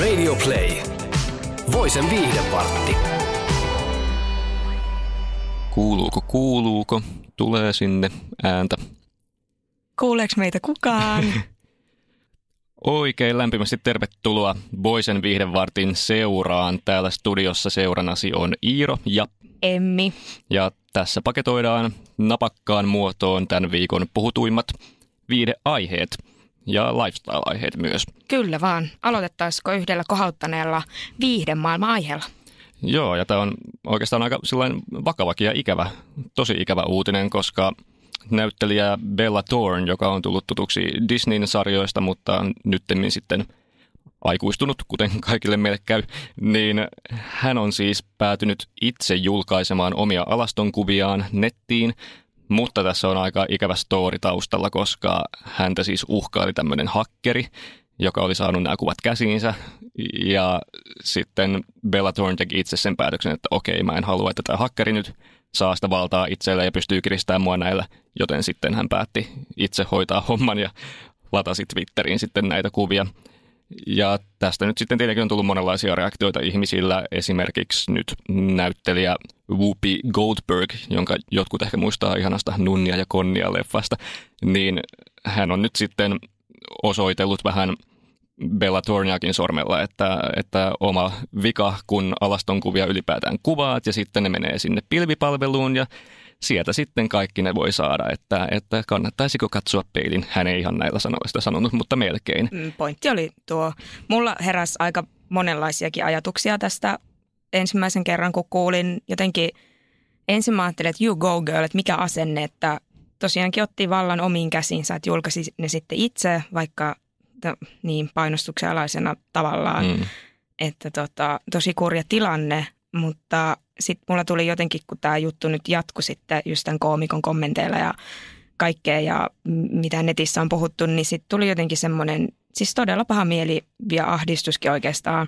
Radio Play. Voisen viihdevartti. Kuuluuko, kuuluuko? Tulee sinne ääntä. Kuuleeko meitä kukaan? Oikein lämpimästi tervetuloa Boisen viihdevartin seuraan. Täällä studiossa seuranasi on Iiro ja Emmi. Ja tässä paketoidaan napakkaan muotoon tämän viikon puhutuimmat viihdeaiheet ja lifestyle-aiheet myös. Kyllä vaan. Aloitettaisiko yhdellä kohauttaneella viihdemaailman aiheella? Joo, ja tämä on oikeastaan aika vakavakin ja ikävä, tosi ikävä uutinen, koska näyttelijä Bella Thorne, joka on tullut tutuksi Disneyn sarjoista, mutta nyttemmin sitten aikuistunut, kuten kaikille meille käy, niin hän on siis päätynyt itse julkaisemaan omia alastonkuviaan nettiin, mutta tässä on aika ikävä story taustalla, koska häntä siis uhkaili tämmöinen hakkeri, joka oli saanut nämä kuvat käsiinsä. Ja sitten Bella Thorne teki itse sen päätöksen, että okei, mä en halua, että tämä hakkeri nyt saa sitä valtaa itselleen ja pystyy kiristämään mua näillä, joten sitten hän päätti itse hoitaa homman ja latasi Twitteriin sitten näitä kuvia. Ja tästä nyt sitten tietenkin on tullut monenlaisia reaktioita ihmisillä, esimerkiksi nyt näyttelijä Whoopi Goldberg, jonka jotkut ehkä muistaa ihanasta Nunnia ja Konnia leffasta, niin hän on nyt sitten osoitellut vähän Bella Torniakin sormella, että, että oma vika, kun alastonkuvia ylipäätään kuvaat ja sitten ne menee sinne pilvipalveluun ja sieltä sitten kaikki ne voi saada, että, että kannattaisiko katsoa peilin. Hän ei ihan näillä sanoilla sitä sanonut, mutta melkein. Mm, pointti oli tuo. Mulla heräsi aika monenlaisiakin ajatuksia tästä ensimmäisen kerran, kun kuulin jotenkin, ensin mä ajattelin, että you go girl, että mikä asenne, että tosiaankin otti vallan omiin käsinsä, että julkaisi ne sitten itse, vaikka niin painostuksen alaisena tavallaan, mm. että tota, tosi kurja tilanne, mutta sitten mulla tuli jotenkin, kun tämä juttu nyt jatkui sitten just tämän koomikon kommenteilla ja kaikkea ja mitä netissä on puhuttu, niin sitten tuli jotenkin semmoinen, siis todella paha mieli ja ahdistuskin oikeastaan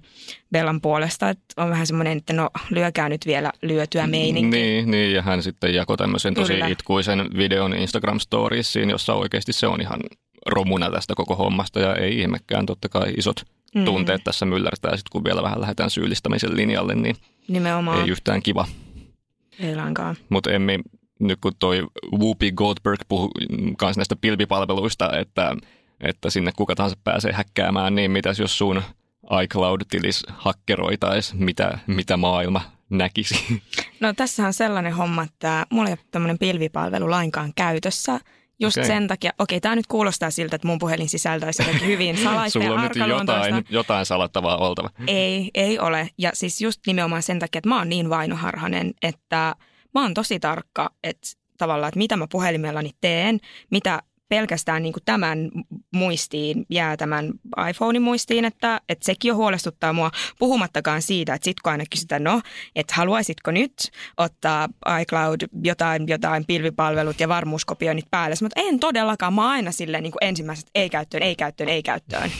Bellan puolesta, että on vähän semmoinen, että no lyökää nyt vielä lyötyä meininki. Niin, niin ja hän sitten jakoi tämmöisen tosi Kyllä. itkuisen videon Instagram Storiesiin, jossa oikeasti se on ihan romuna tästä koko hommasta ja ei ihmekään totta kai isot mm. tunteet tässä myllärtää sitten kun vielä vähän lähdetään syyllistämisen linjalle, niin Nimenomaan. ei yhtään kiva. Ei lainkaan. Mutta Emmi, nyt kun toi Whoopi Goldberg puhui myös näistä pilvipalveluista, että, että sinne kuka tahansa pääsee häkkäämään, niin mitäs jos sun iCloud-tilis hakkeroitaisi, mitä, mitä maailma näkisi? No tässä on sellainen homma, että mulla ei ole tämmöinen pilvipalvelu lainkaan käytössä – Just okay. sen takia, okei, tämä nyt kuulostaa siltä, että mun puhelin sisältäisi jotenkin hyvin salaista Sulla on nyt jotain, jotain salattavaa oltava. Ei, ei ole. Ja siis just nimenomaan sen takia, että mä oon niin vainoharhanen, että mä oon tosi tarkka, että tavallaan, että mitä mä puhelimellani teen, mitä pelkästään niin kuin tämän muistiin jää tämän iPhonein muistiin, että, että sekin jo huolestuttaa mua, puhumattakaan siitä, että sitten kun aina kysytään, no, että haluaisitko nyt ottaa iCloud jotain, jotain pilvipalvelut ja varmuuskopioinnit päälle, mutta en todellakaan, mä aina silleen niin kuin ensimmäiset ei käyttöön, ei käyttöön, ei käyttöön.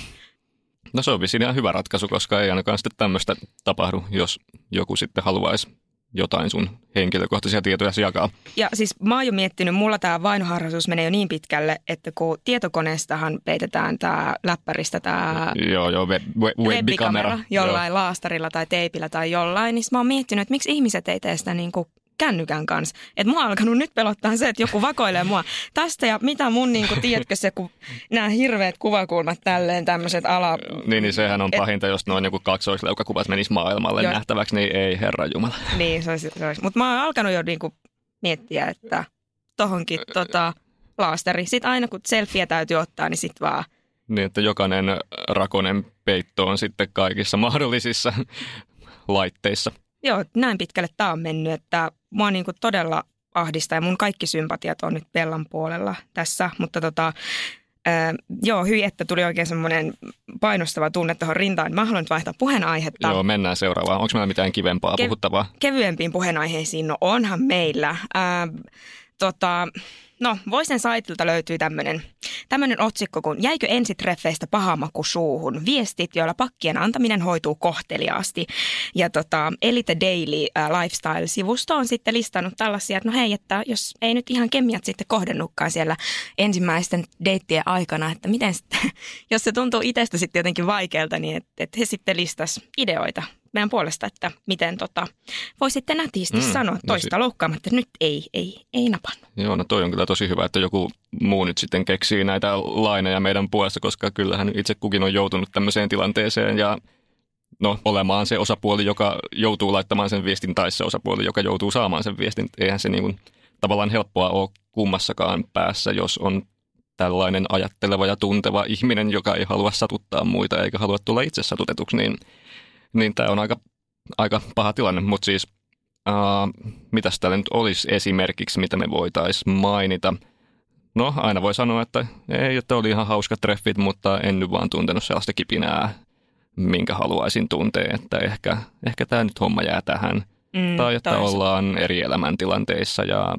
No se on ihan hyvä ratkaisu, koska ei ainakaan sitten tämmöistä tapahdu, jos joku sitten haluaisi jotain sun henkilökohtaisia tietoja jakaa. Ja siis mä oon jo miettinyt, mulla tämä vainoharrastus menee jo niin pitkälle, että kun tietokoneestahan peitetään tämä läppäristä tämä joo, joo, web, web, webikamera jollain joo. laastarilla tai teipillä tai jollain, niin mä oon miettinyt, että miksi ihmiset ei tee sitä niin kuin kännykän kanssa. Että mua on alkanut nyt pelottaa se, että joku vakoilee mua tästä ja mitä mun, niin kuin, tiedätkö se, kun nämä hirveät kuvakulmat tälleen, tämmöiset ala... Niin, niin sehän on pahinta, et... jos noin joku kaksoisleukakuvat menisi maailmalle jo. nähtäväksi, niin ei herra Jumala. Niin, se olisi. Olisi. Mutta mä oon alkanut jo niin kuin, miettiä, että tohonkin tota, laastari. Sitten aina kun selfieä täytyy ottaa, niin sitten vaan... Niin, että jokainen rakonen peitto on sitten kaikissa mahdollisissa laitteissa. Joo, näin pitkälle tämä on mennyt, että mua niin kuin todella ahdistaa ja mun kaikki sympatiat on nyt Bellan puolella tässä, mutta tota, Öö, joo, hyi, että tuli oikein semmoinen painostava tunne tuohon rintaan. Mä haluan nyt vaihtaa puheenaihetta. Joo, mennään seuraavaan. Onko meillä mitään kivempaa Ke- puhuttavaa? Kevyempiin puheenaiheisiin, no onhan meillä. Öö, tota, No, Voisen saitilta löytyy tämmöinen tämmönen otsikko kuin Jäikö ensitreffeistä pahamaku suuhun? Viestit, joilla pakkien antaminen hoituu kohteliaasti. Ja tota, Elite Daily äh, Lifestyle-sivusto on sitten listannut tällaisia, että no hei, että jos ei nyt ihan kemiat sitten kohdennutkaan siellä ensimmäisten deittien aikana, että miten sitten, jos se tuntuu itsestä sitten jotenkin vaikealta, niin että et he sitten listas ideoita meidän puolesta, että miten tota, voisitte nätisti mm, sanoa no toista no, loukkaamatta, että nyt ei, ei, ei napannut. Joo, no toi on kyllä tosi hyvä, että joku muu nyt sitten keksii näitä laineja meidän puolesta, koska kyllähän itse kukin on joutunut tämmöiseen tilanteeseen ja no, olemaan se osapuoli, joka joutuu laittamaan sen viestin tai se osapuoli, joka joutuu saamaan sen viestin. Eihän se niin kuin, tavallaan helppoa ole kummassakaan päässä, jos on tällainen ajatteleva ja tunteva ihminen, joka ei halua satuttaa muita eikä halua tulla itse satutetuksi, niin – niin tämä on aika, aika paha tilanne, mutta siis uh, mitäs täällä nyt olisi esimerkiksi, mitä me voitaisiin mainita? No aina voi sanoa, että ei, että oli ihan hauska treffit, mutta en nyt vaan tuntenut sellaista kipinää, minkä haluaisin tuntea, että ehkä, ehkä tämä nyt homma jää tähän. Mm, tai että tois. ollaan eri elämäntilanteissa ja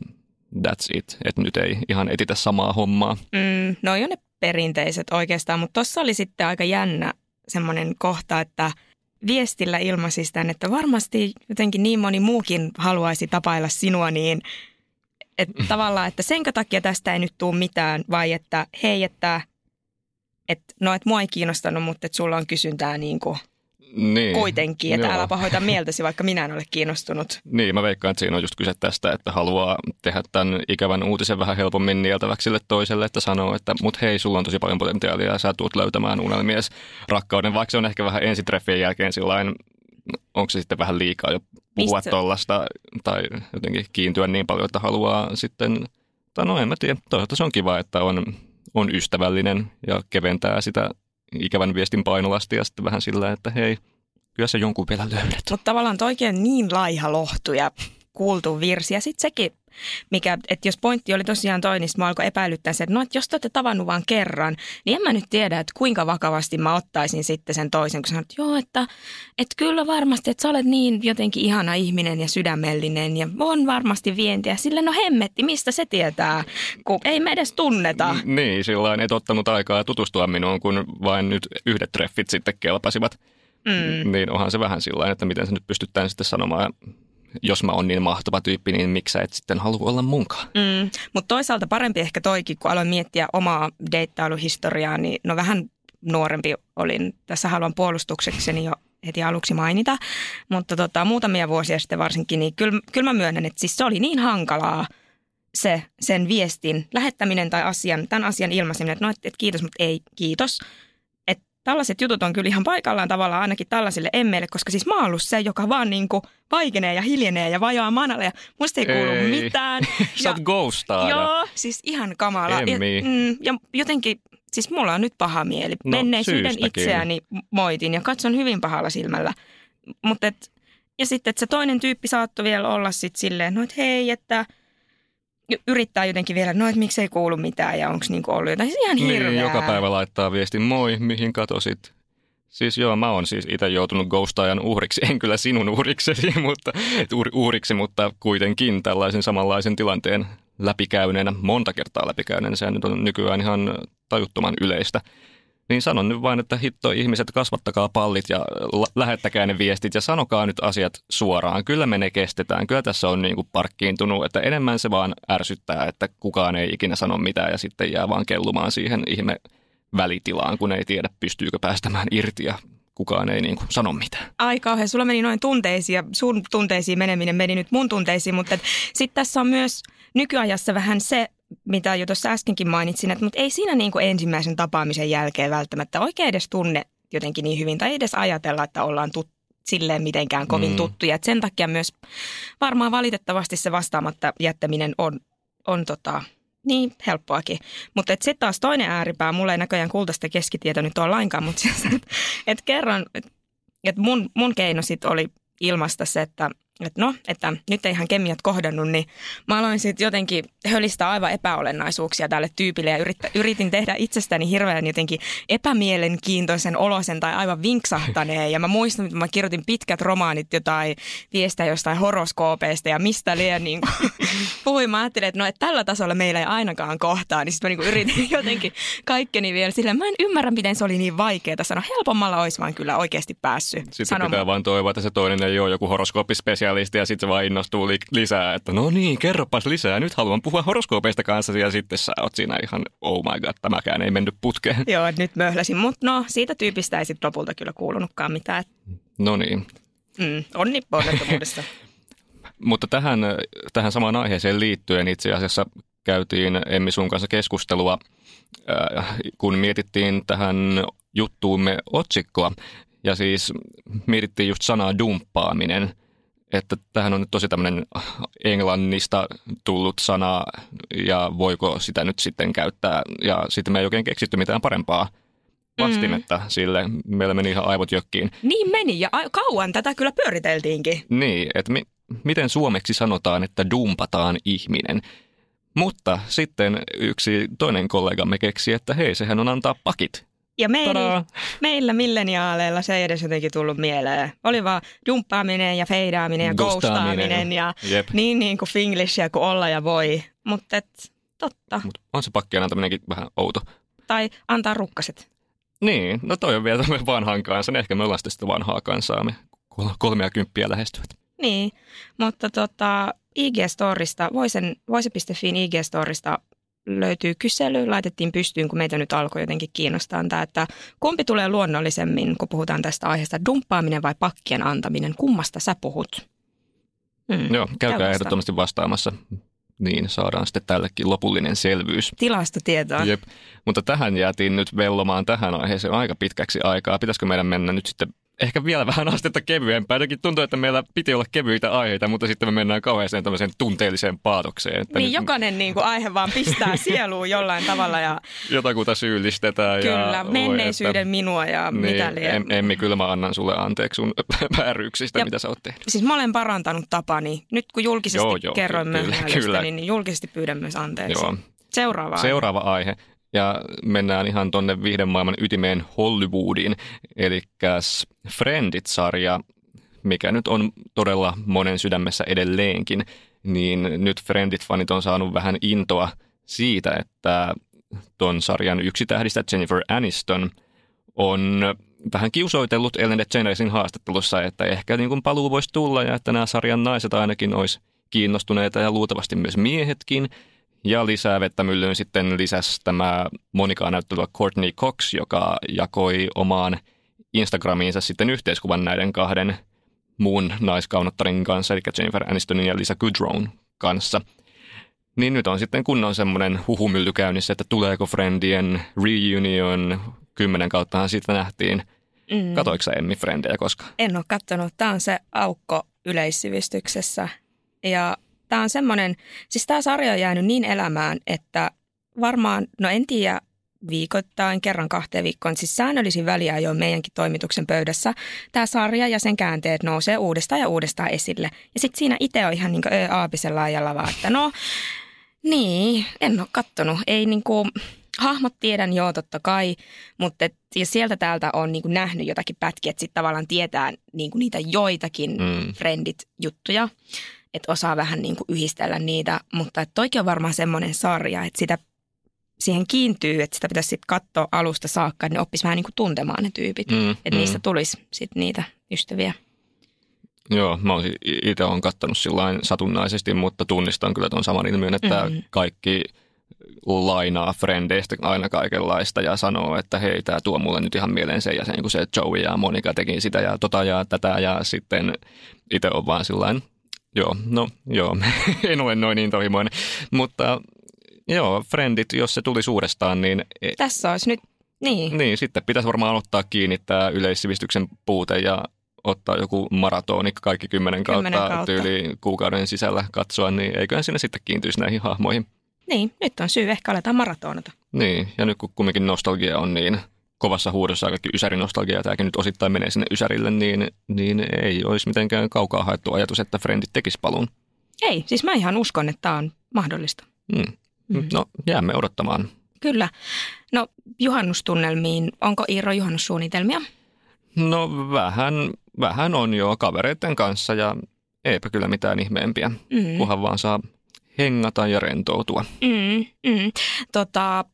that's it, että nyt ei ihan etitä samaa hommaa. Mm, no on ne perinteiset oikeastaan, mutta tuossa oli sitten aika jännä semmoinen kohta, että – viestillä ilmaisi tämän, että varmasti jotenkin niin moni muukin haluaisi tapailla sinua, niin että mm. tavallaan, että senkö takia tästä ei nyt tule mitään, vai että hei, että, että no, että mua ei kiinnostanut, mutta että sulla on kysyntää niin kuin – niin. kuitenkin, että älä pahoita mieltäsi, vaikka minä en ole kiinnostunut. Niin, mä veikkaan, että siinä on just kyse tästä, että haluaa tehdä tämän ikävän uutisen vähän helpommin nieltäväksi sille toiselle, että sanoo, että mut hei, sulla on tosi paljon potentiaalia ja sä tulet löytämään unelmies rakkauden, vaikka se on ehkä vähän ensitreffien jälkeen sillain, onko se sitten vähän liikaa jo puhua tollasta tai jotenkin kiintyä niin paljon, että haluaa sitten, tai no en mä tiedä, toisaalta se on kiva, että on, on ystävällinen ja keventää sitä ikävän viestin painolasti ja sitten vähän sillä, että hei, kyllä se jonkun vielä löydät. Mutta tavallaan toikin niin laiha lohtu ja kuultu virsi. Ja sitten sekin, mikä, että jos pointti oli tosiaan toi, niin mä alkoi epäilyttää se, että no, että jos te olette tavannut vain kerran, niin en mä nyt tiedä, että kuinka vakavasti mä ottaisin sitten sen toisen, kun sanoit, että joo, että, että kyllä varmasti, että sä olet niin jotenkin ihana ihminen ja sydämellinen ja on varmasti vientiä. Sillä no hemmetti, mistä se tietää, kun ei me edes tunneta. Niin, sillä et ottanut aikaa tutustua minuun, kun vain nyt yhdet treffit sitten kelpasivat. Mm. Niin onhan se vähän sillä että miten se nyt pystytään sitten sanomaan jos mä oon niin mahtava tyyppi, niin miksi sä et sitten halua olla munkaan? Mm, mutta toisaalta parempi ehkä toikin, kun aloin miettiä omaa deittailuhistoriaa, niin no vähän nuorempi olin. Tässä haluan puolustuksekseni jo heti aluksi mainita, mutta tota, muutamia vuosia sitten varsinkin, niin kyllä, kyllä mä myönnän, että siis se oli niin hankalaa se, sen viestin lähettäminen tai asian, tämän asian ilmaiseminen, että no, et, et kiitos, mutta ei kiitos tällaiset jutut on kyllä ihan paikallaan tavallaan ainakin tällaisille emmeille, koska siis mä oon ollut se, joka vaan niin kuin vaikenee ja hiljenee ja vajaa manalle ja musta ei kuulu ei. mitään. Sä oot ghostaa. Joo, siis ihan kamala. Ja, mm, ja jotenkin, siis mulla on nyt paha mieli. No, Menneisyyden itseäni moitin ja katson hyvin pahalla silmällä. Mutta et, ja sitten, että se toinen tyyppi saattoi vielä olla sitten silleen, no että hei, että – yrittää jotenkin vielä, no että miksei kuulu mitään ja onko niinku ollut jotain. Siis ihan hirveää. Niin, joka päivä laittaa viestin, moi, mihin katosit? Siis joo, mä oon siis itse joutunut ghostajan uhriksi, en kyllä sinun uhriksesi, mutta, uhriksi, mutta kuitenkin tällaisen samanlaisen tilanteen läpikäyneenä, monta kertaa läpikäyneenä, sehän nyt on nykyään ihan tajuttoman yleistä. Niin sanon nyt vain, että hitto ihmiset, kasvattakaa pallit ja lähettäkää ne viestit ja sanokaa nyt asiat suoraan. Kyllä me ne kestetään. Kyllä tässä on niin kuin parkkiintunut, että enemmän se vaan ärsyttää, että kukaan ei ikinä sano mitään ja sitten jää vaan kellumaan siihen ihme välitilaan, kun ei tiedä pystyykö päästämään irti ja kukaan ei niin kuin sano mitään. Ai kauhean, sulla meni noin tunteisiin ja sun tunteisiin meneminen meni nyt mun tunteisiin, mutta sitten tässä on myös nykyajassa vähän se mitä jo tuossa äskenkin mainitsin, että mutta ei siinä niin kuin ensimmäisen tapaamisen jälkeen välttämättä oikein edes tunne jotenkin niin hyvin tai edes ajatella, että ollaan tut, silleen mitenkään kovin mm. tuttuja. Et sen takia myös varmaan valitettavasti se vastaamatta jättäminen on, on tota, niin helppoakin. Mutta sitten taas toinen ääripää, mulla ei näköjään kultaista keskitieto nyt ole lainkaan, mutta siis, että et kerran, että et mun, mun keino sitten oli ilmaista se, että että no, että nyt ei ihan kemiat kohdannut, niin mä aloin sitten jotenkin hölistää aivan epäolennaisuuksia tälle tyypille ja yrittä, yritin tehdä itsestäni hirveän jotenkin epämielenkiintoisen olosen tai aivan vinksahtaneen. Ja mä muistan, että mä kirjoitin pitkät romaanit jotain viestejä jostain horoskoopeista ja mistä liian niin kuin, puhuin. Mä ajattelin, että no, että tällä tasolla meillä ei ainakaan kohtaa, niin sitten mä niin yritin jotenkin kaikkeni vielä sillä. Mä en ymmärrä, miten se oli niin vaikeaa sanoa. Helpommalla olisi vaan kyllä oikeasti päässyt Sitten sanomaan. pitää vaan toivoa, että se toinen ei ole joku horoskooppispesialisti ja sitten se vaan innostuu li- lisää, että no niin, kerropas lisää, nyt haluan puhua horoskoopeista kanssa ja sitten sä oot siinä ihan oh my god, tämäkään ei mennyt putkeen. Joo, nyt möhläsin, mutta no siitä tyypistä ei sitten lopulta kyllä kuulunutkaan mitään. No niin. Mm, onni onnettomuudesta. mutta tähän, tähän samaan aiheeseen liittyen itse asiassa käytiin Emmi sun kanssa keskustelua, äh, kun mietittiin tähän juttuumme otsikkoa. Ja siis mietittiin just sanaa dumppaaminen – että tähän on nyt tosi tämmöinen englannista tullut sana ja voiko sitä nyt sitten käyttää. Ja sitten me ei oikein keksitty mitään parempaa vastinetta mm. sille. Meillä meni ihan aivot jökkiin. Niin meni ja kauan tätä kyllä pyöriteltiinkin. Niin, että mi- miten suomeksi sanotaan, että dumpataan ihminen. Mutta sitten yksi toinen kollegamme keksi, että hei, sehän on antaa pakit. Ja meillä, meillä milleniaaleilla se ei edes jotenkin tullut mieleen. Oli vaan dumppaaminen ja feidaaminen ja ghostaaminen ja Jep. niin, niin kuin finglishia kuin olla ja voi. Mutta totta. Mut on se pakki antaminenkin vähän outo. Tai antaa rukkaset. Niin, no toi on vielä tämmöinen vanhan kanssa. Ehkä me ollaan sitten vanhaa kansaa, me kolmea kymppiä lähestyvät. Niin, mutta tota, IG-storista, voise.fin IG-storista löytyy kysely, laitettiin pystyyn, kun meitä nyt alkoi jotenkin kiinnostaa tämä, että kumpi tulee luonnollisemmin, kun puhutaan tästä aiheesta, dumppaaminen vai pakkien antaminen, kummasta sä puhut? Hmm, Joo, käykää ehdottomasti vastaamassa. Niin, saadaan sitten tällekin lopullinen selvyys. Tilastotietoa. Jep. Mutta tähän jäätiin nyt vellomaan tähän aiheeseen aika pitkäksi aikaa. Pitäisikö meidän mennä nyt sitten ehkä vielä vähän astetta kevyempää. Jotenkin tuntuu, että meillä piti olla kevyitä aiheita, mutta sitten me mennään kauheeseen tämmöiseen tunteelliseen paatokseen. Että niin, nyt... jokainen niin kuin aihe vaan pistää sieluun jollain tavalla. Ja... Jotakuta syyllistetään. Kyllä, ja menneisyyden että... minua ja niin, mitä liian. Em, Emmi, kyllä mä annan sulle anteeksi sun vääryksistä, ja, mitä sä oot tehnyt. Siis mä olen parantanut tapani. Nyt kun julkisesti joo, joo, kerroin kyllä, kyllä. Niin, niin julkisesti pyydän myös anteeksi. Joo. Seuraava aihe. Seuraava aihe ja mennään ihan tonne maailman ytimeen Hollywoodiin, eli Friendit-sarja, mikä nyt on todella monen sydämessä edelleenkin, niin nyt Friendit-fanit on saanut vähän intoa siitä, että ton sarjan yksi tähdistä Jennifer Aniston on vähän kiusoitellut Ellen DeGeneresin haastattelussa, että ehkä niin kuin paluu voisi tulla ja että nämä sarjan naiset ainakin olisi kiinnostuneita ja luultavasti myös miehetkin – ja lisää vettä myllyyn sitten lisäsi tämä Monikaa näyttelyä Courtney Cox, joka jakoi omaan Instagramiinsa sitten yhteiskuvan näiden kahden muun naiskaunottarin kanssa, eli Jennifer Anistonin ja Lisa Kudrown kanssa. Niin nyt on sitten kunnon semmoinen huhumylly käynnissä, että tuleeko Friendien reunion, kymmenen kauttahan siitä nähtiin. Mm. Katoiko Emmi Friendejä koskaan? En ole katsonut. Tämä on se aukko yleissivistyksessä. Ja tämä on semmoinen, siis tämä sarja on jäänyt niin elämään, että varmaan, no en tiedä, viikoittain, kerran kahteen viikkoon, siis säännöllisin väliä jo meidänkin toimituksen pöydässä. Tämä sarja ja sen käänteet nousee uudestaan ja uudestaan esille. Ja sitten siinä itse on ihan niin aapisen laajalla vaan, että no niin, en ole kattonut. Ei niin kuin, hahmot tiedän joo totta kai, mutta et, ja sieltä täältä on niin kuin nähnyt jotakin pätkiä, että sitten tavallaan tietää niin kuin niitä joitakin mm. friendit-juttuja että osaa vähän niin kuin yhdistellä niitä, mutta että toikin on varmaan semmoinen sarja, että sitä siihen kiintyy, että sitä pitäisi sitten katsoa alusta saakka, niin oppisi vähän niin kuin tuntemaan ne tyypit, mm, että mm. niistä tulisi sitten niitä ystäviä. Joo, mä itse olen kattanut sillä satunnaisesti, mutta tunnistan kyllä tuon saman ilmiön, että mm. kaikki lainaa frendeistä aina kaikenlaista ja sanoo, että hei, tämä tuo mulle nyt ihan mieleen sen ja sen, kun se Joey ja Monika teki sitä ja tota ja tätä ja sitten itse on vaan sillain Joo, no joo, en ole noin intohimoinen. Mutta joo, Friendit, jos se tuli uudestaan, niin... E- Tässä olisi nyt, niin. Niin, sitten pitäisi varmaan ottaa kiinni tämä yleissivistyksen puute ja ottaa joku maratoni kaikki kymmenen kautta, kautta. tyyli kuukauden sisällä katsoa, niin eiköhän sinne sitten kiintyisi näihin hahmoihin. Niin, nyt on syy ehkä aletaan maratonata. Niin, ja nyt kun kumminkin nostalgia on niin kovassa huudossa kaikki ysärinostalgia ja tämäkin nyt osittain menee sinne ysärille, niin, niin ei olisi mitenkään kaukaa haettu ajatus, että Friendit tekisi paluun. Ei, siis mä ihan uskon, että tämä on mahdollista. Mm. Mm. No, jäämme odottamaan. Kyllä. No, juhannustunnelmiin. Onko Iiro juhannussuunnitelmia? No, vähän, vähän on jo kavereiden kanssa ja eipä kyllä mitään ihmeempiä, mm. kunhan vaan saa hengata ja rentoutua. Mm, mm. Tota,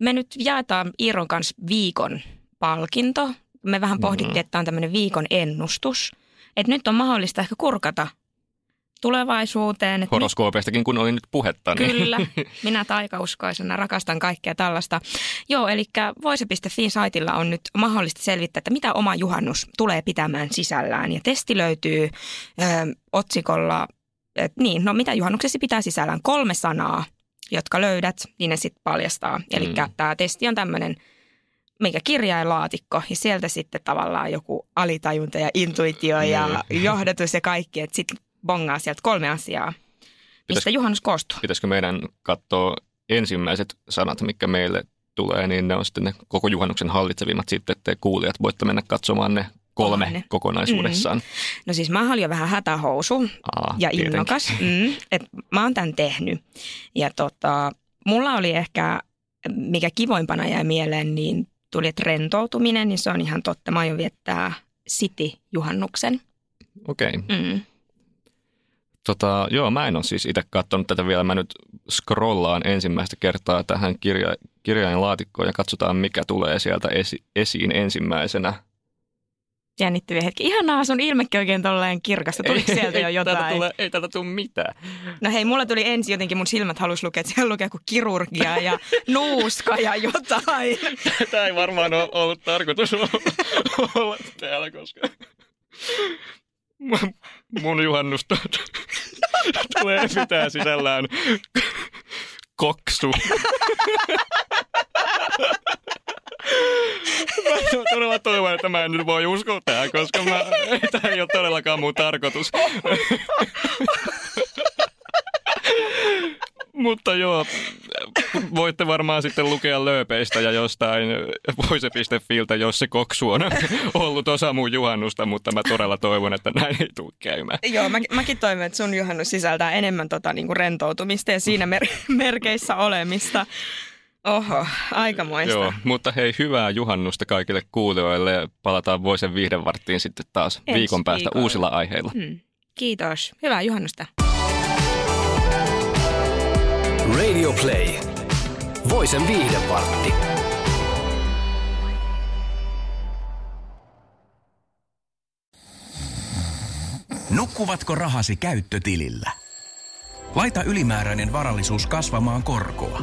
me nyt jaetaan Iiron kanssa viikon palkinto. Me vähän pohdittiin, mm. että tämä on tämmöinen viikon ennustus. Että nyt on mahdollista ehkä kurkata tulevaisuuteen. Horoskoopeistakin, kun oli nyt puhetta. Niin. Kyllä, minä taikauskoisena rakastan kaikkea tällaista. Joo, eli voise.fi-saitilla on nyt mahdollista selvittää, että mitä oma juhannus tulee pitämään sisällään. Ja testi löytyy ö, otsikolla, että niin, no mitä juhannuksessa pitää sisällään? Kolme sanaa, jotka löydät, niin ne sitten paljastaa. Eli mm. tämä testi on tämmöinen mikä kirjainlaatikko ja sieltä sitten tavallaan joku alitajunta ja intuitio ja niin. johdatus ja kaikki. Että sitten bongaa sieltä kolme asiaa, mistä Pitäis, juhannus koostuu. Pitäisikö meidän katsoa ensimmäiset sanat, mikä meille tulee, niin ne on sitten ne koko juhannuksen hallitsevimmat sitten, että kuulijat voitte mennä katsomaan ne kolme Kolme. kokonaisuudessaan. Mm. No siis mä olin jo vähän hätähousu Aa, ja tietenkin. innokas, mm, että mä oon tämän tehnyt. Ja tota, mulla oli ehkä, mikä kivoimpana jäi mieleen, niin tuli, että rentoutuminen, niin se on ihan totta. Mä aion viettää City-juhannuksen. Okei. Okay. Mm. Tota, joo, mä en ole siis itse katsonut tätä vielä. Mä nyt scrollaan ensimmäistä kertaa tähän kirja, kirjainlaatikkoon ja katsotaan, mikä tulee sieltä esi, esiin ensimmäisenä. Jännittäviä hetki. Ihanaa, sun ilmekin oikein tolleen kirkasta. Tuli sieltä jo jotain? Ei, tule, ei täältä tule mitään. No hei, mulla tuli ensin jotenkin, mun silmät halusi lukea, että siellä lukee kuin kirurgia ja nuuska ja jotain. Tämä ei varmaan ole ollut tarkoitus olla täällä, koska mun juhannusta tulee pitää sisällään koksu. Mä todella toivon, että mä en nyt voi uskoa tähän, koska mä, tämä ei ole todellakaan mun tarkoitus. Mutta joo, voitte varmaan sitten lukea lööpeistä ja jostain voise.filtä, jos se koksu on ollut osa mun juhannusta, mutta mä todella toivon, että näin ei tule käymään. Joo, mä, mäkin toivon, että sun juhannus sisältää enemmän tota, niin kuin rentoutumista ja siinä mer- merkeissä olemista. Oho, aikamoista. Joo, mutta hei, hyvää juhannusta kaikille kuulijoille. Palataan Voisen viihdevarttiin sitten taas Ensi viikon päästä viikolla. uusilla aiheilla. Hmm. Kiitos. Hyvää juhannusta. Radio Play. Voisen viihdevartti. Nukkuvatko rahasi käyttötilillä? Laita ylimääräinen varallisuus kasvamaan korkoa.